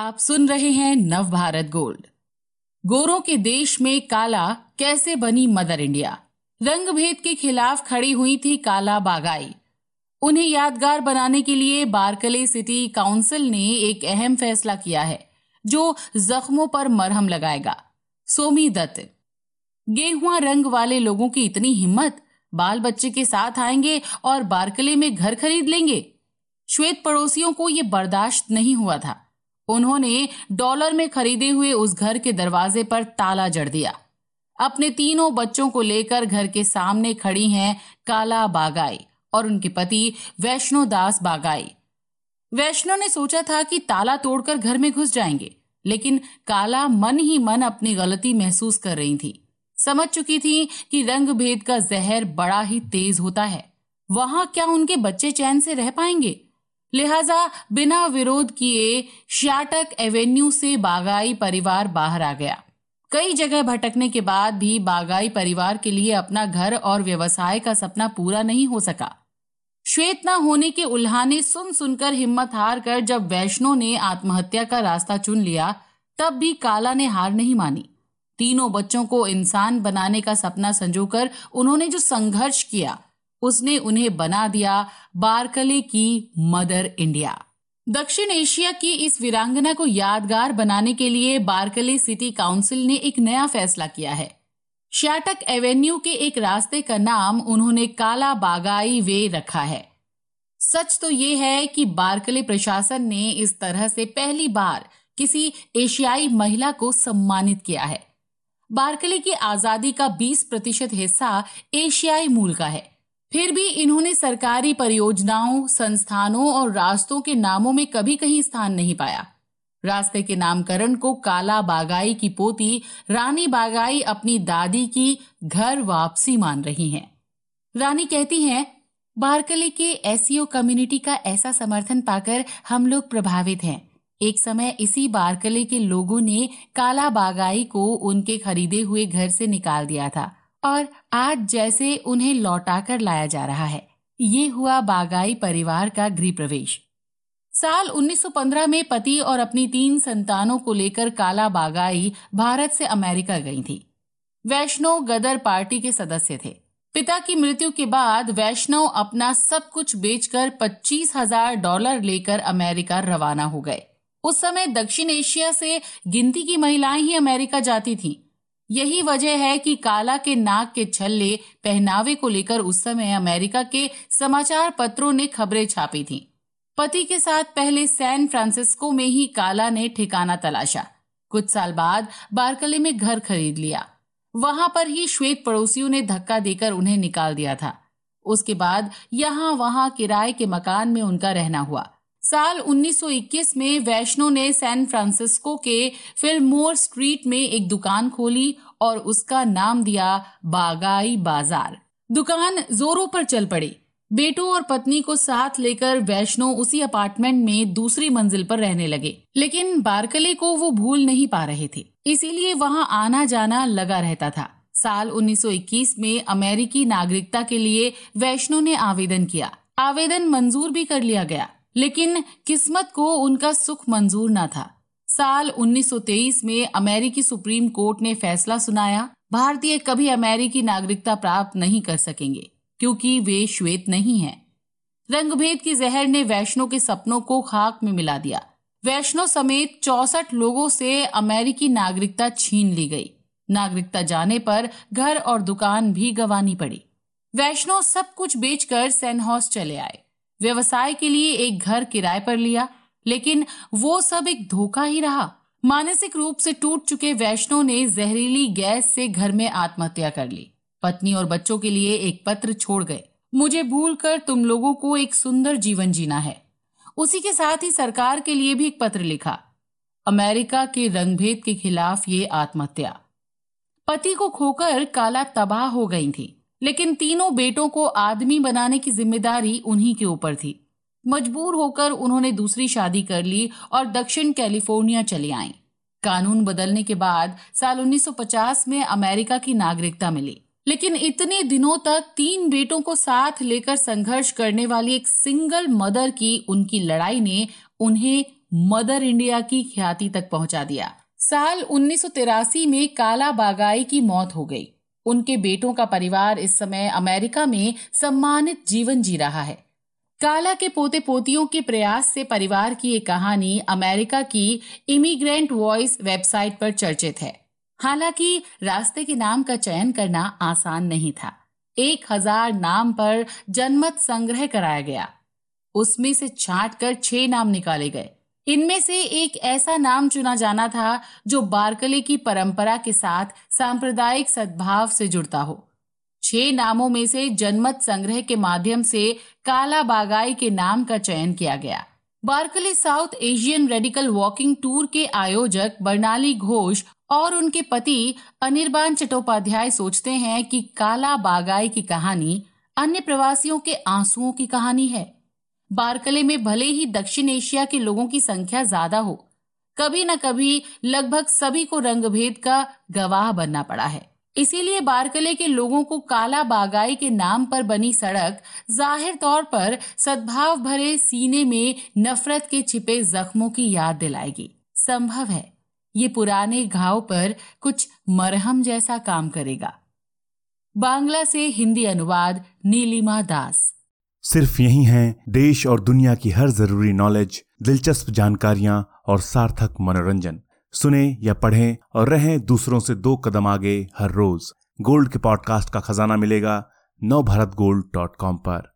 आप सुन रहे हैं नव भारत गोल्ड। गोरों के देश में काला कैसे बनी मदर इंडिया? रंग भेद के खिलाफ खड़ी हुई थी काला बागाई। उन्हें यादगार बनाने के लिए बारकले सिटी काउंसिल ने एक अहम फैसला किया है, जो जख्मों पर मरहम लगाएगा। सोमी दत्त, गेहुआ रंग वाले लोगों की इतनी हिम्मत? बाल बच्चे के साथ आएँगे और बारकले में घर खरीद लेंगे? श्वेत पड़ोसियों को यह बर्दाश्त नहीं हुआ था। उन्होंने डॉलर में खरीदे हुए उस घर के दरवाजे पर ताला जड़ दिया। अपने तीनों बच्चों को लेकर घर के सामने खड़ी हैं काला बागाई और उनके पति वैष्णो दास बागाई। वैष्णो ने सोचा था कि ताला तोड़कर घर में घुस जाएँगे, लेकिन काला मन ही मन अपनी गलती महसूस कर रही थी। समझ चुकी थी कि रंग भेद का जहर बड़ा ही तेज होता है। वहाँ क्या उनके बच्चे चैन से रह पाएँगे? लिहाजा बिना विरोध किए शाटक एवेन्यू से बागाई परिवार बाहर आ गया। कई जगह भटकने के बाद भी बागाई परिवार के लिए अपना घर और व्यवसाय का सपना पूरा नहीं हो सका। श्वेत न होने के उल्हाने सुन सुनकर हिम्मत हार कर जब वैष्णो ने आत्महत्या का रास्ता चुन लिया, तब भी काला ने हार नहीं मानी। तीनों बच्चों को इंसान बनाने का सपना संजोकर उन्होंने जो संघर्ष किया उसने उन्हें बना दिया बारकले की मदर इंडिया। दक्षिण एशिया की इस वीरांगना को यादगार बनाने के लिए बारकले सिटी काउंसिल ने एक नया फैसला किया है। श्याटक एवेन्यू के एक रास्ते का नाम उन्होंने काला बागाई वे रखा है। सच तो ये है कि बारकले प्रशासन ने इस तरह से पहली बार किसी एशियाई महिला को सम्मानित किया है। बारकले की आज़ादी का 20 प्रतिशत हिस्सा एशियाई मूल का है। फिर भी इन्होंने सरकारी परियोजनाओं, संस्थानों और रास्तों के नामों में कभी कहीं स्थान नहीं पाया। रास्ते के नामकरण को काला बागाई की पोती रानी बागाई अपनी दादी की घर वापसी मान रही हैं। रानी कहती हैं, बारकले के एसईओ कम्युनिटी का ऐसा समर्थन पाकर हम लोग प्रभावित हैं। एक समय इसी बारकले के लोगों ने काला बागाई को उनके खरीदे हुए घर से निकाल दिया था। और आज जैसे उन्हें लौटाकर लाया जा रहा है। ये हुआ बागाई परिवार का गृह प्रवेश साल 1915 में पति और अपनी तीन संतानों को लेकर काला बागाई भारत से अमेरिका गई थी। वैष्णव गदर पार्टी के सदस्य थे। पिता की मृत्यु के बाद वैष्णव अपना सब कुछ बेचकर पच्चीस हज़ार डॉलर लेकर अमेरिका रवाना हो गए। उस समय दक्षिण एशिया से गिनती की महिलाएँ ही अमेरिका जाती थीं। यही वजह है कि काला के नाक के छल्ले पहनावे को लेकर उस समय अमेरिका के समाचार पत्रों ने खबरें छापी थीं। पति के साथ पहले सैन फ्रांसिस्को में ही काला ने ठिकाना तलाशा। कुछ साल बाद बारकले में घर खरीद लिया। वहाँ पर ही श्वेत पड़ोसियों ने धक्का देकर उन्हें निकाल दिया था। उसके बाद यहाँ वहाँ किराए के मकान में उनका रहना हुआ। साल 1921 में वैष्णो ने सैन फ्रांसिस्को के फिल्मोर स्ट्रीट में एक दुकान खोली और उसका नाम दिया बागाई बाज़ार। दुकान जोरों पर चल पड़ी। बेटों और पत्नी को साथ लेकर वैष्णो उसी अपार्टमेंट में दूसरी मंजिल पर रहने लगे, लेकिन बारकले को वो भूल नहीं पा रहे थे। इसीलिए वहाँ आना जाना लगा रहता था। साल 1921 में अमेरिकी नागरिकता के लिए वैष्णो ने आवेदन किया। आवेदन मंजूर भी कर लिया गया। लेकिन किस्मत को उनका सुख मंजूर न था। साल 1923 में अमेरिकी सुप्रीम कोर्ट ने फैसला सुनाया, भारतीय कभी अमेरिकी नागरिकता प्राप्त नहीं कर सकेंगे, क्योंकि वे श्वेत नहीं हैं। रंगभेद की जहर ने वैष्णो के सपनों को खाक में मिला दिया। वैष्णो समेत चौसठ लोगों से अमेरिकी नागरिकता छीन ली गई। नागरिकता जाने पर घर और दुकान भी गंवानी पड़ी। वैष्णो सब कुछ बेचकर सैनहॉस चले आए। व्यवसाय के लिए एक घर किराए पर लिया, लेकिन वो सब एक धोखा ही रहा। मानसिक रूप से टूट चुके वैष्णो ने जहरीली गैस से घर में आत्महत्या कर ली। पत्नी और बच्चों के लिए एक पत्र छोड़ गए। मुझे भूल कर तुम लोगों को एक सुंदर जीवन जीना है। उसी के साथ ही सरकार के लिए भी एक पत्र लिखा। अमेरिका के रंगभेद के खिलाफ ये आत्महत्या। पति को खोकर काला तबाह हो गई थी। लेकिन तीनों बेटों को आदमी बनाने की ज़िम्मेदारी उन्हीं के ऊपर थी। मजबूर होकर उन्होंने दूसरी शादी कर ली और दक्षिण कैलिफ़ोर्निया चली आईं। कानून बदलने के बाद साल 1950 में अमेरिका की नागरिकता मिली। लेकिन इतने दिनों तक तीन बेटों को साथ लेकर संघर्ष करने वाली एक सिंगल मदर की उनकी लड़ाई ने उन्हें मदर इंडिया की ख्याति तक पहुँचा दिया। साल उन्नीस सौ तिरासी में काला बागाई की मौत हो गई। उनके बेटों का परिवार इस समय अमेरिका में सम्मानित जीवन जी रहा है। काला के पोते पोतियों के प्रयास से परिवार की एक कहानी अमेरिका की इमिग्रेंट वॉइस वेबसाइट पर चर्चित है। हालाँकि रास्ते के नाम का चयन करना आसान नहीं था। एक हज़ार नाम पर जनमत संग्रह कराया गया। उसमें से छांट कर छह नाम निकाले गए। इनमें से एक ऐसा नाम चुना जाना था जो बारकले की परंपरा के साथ सांप्रदायिक सद्भाव से जुड़ता हो। छह नामों में से जनमत संग्रह के माध्यम से काला बागाई के नाम का चयन किया गया। Berkeley South Asian radical walking tour के आयोजक बर्नाली घोष और उनके पति अनिर्बान चट्टोपाध्याय सोचते हैं कि काला बागाई की कहानी अन्य प्रवासियों के आंसुओं की कहानी है। बारकले में भले ही दक्षिण एशिया के लोगों की संख्या ज़्यादा हो, कभी न कभी लगभग सभी को रंगभेद का गवाह बनना पड़ा है। इसीलिए बारकले के लोगों को काला बागाई के नाम पर बनी सड़क ज़ाहिर तौर पर सद्भाव भरे सीने में नफरत के छिपे जख्मों की याद दिलाएगी। संभव है ये पुराने घाव पर कुछ मरहम जैसा काम करेगा। बांग्ला से हिंदी अनुवाद नीलिमा दास। सिर्फ़ यही है देश और दुनिया की हर ज़रूरी नॉलेज दिलचस्प जानकारियाँ और सार्थक मनोरंजन। सुने या पढ़ें और रहें दूसरों से दो कदम आगे हर रोज। गोल्ड के पॉडकास्ट का खजाना मिलेगा नव भारत गोल्ड डॉट कॉम पर।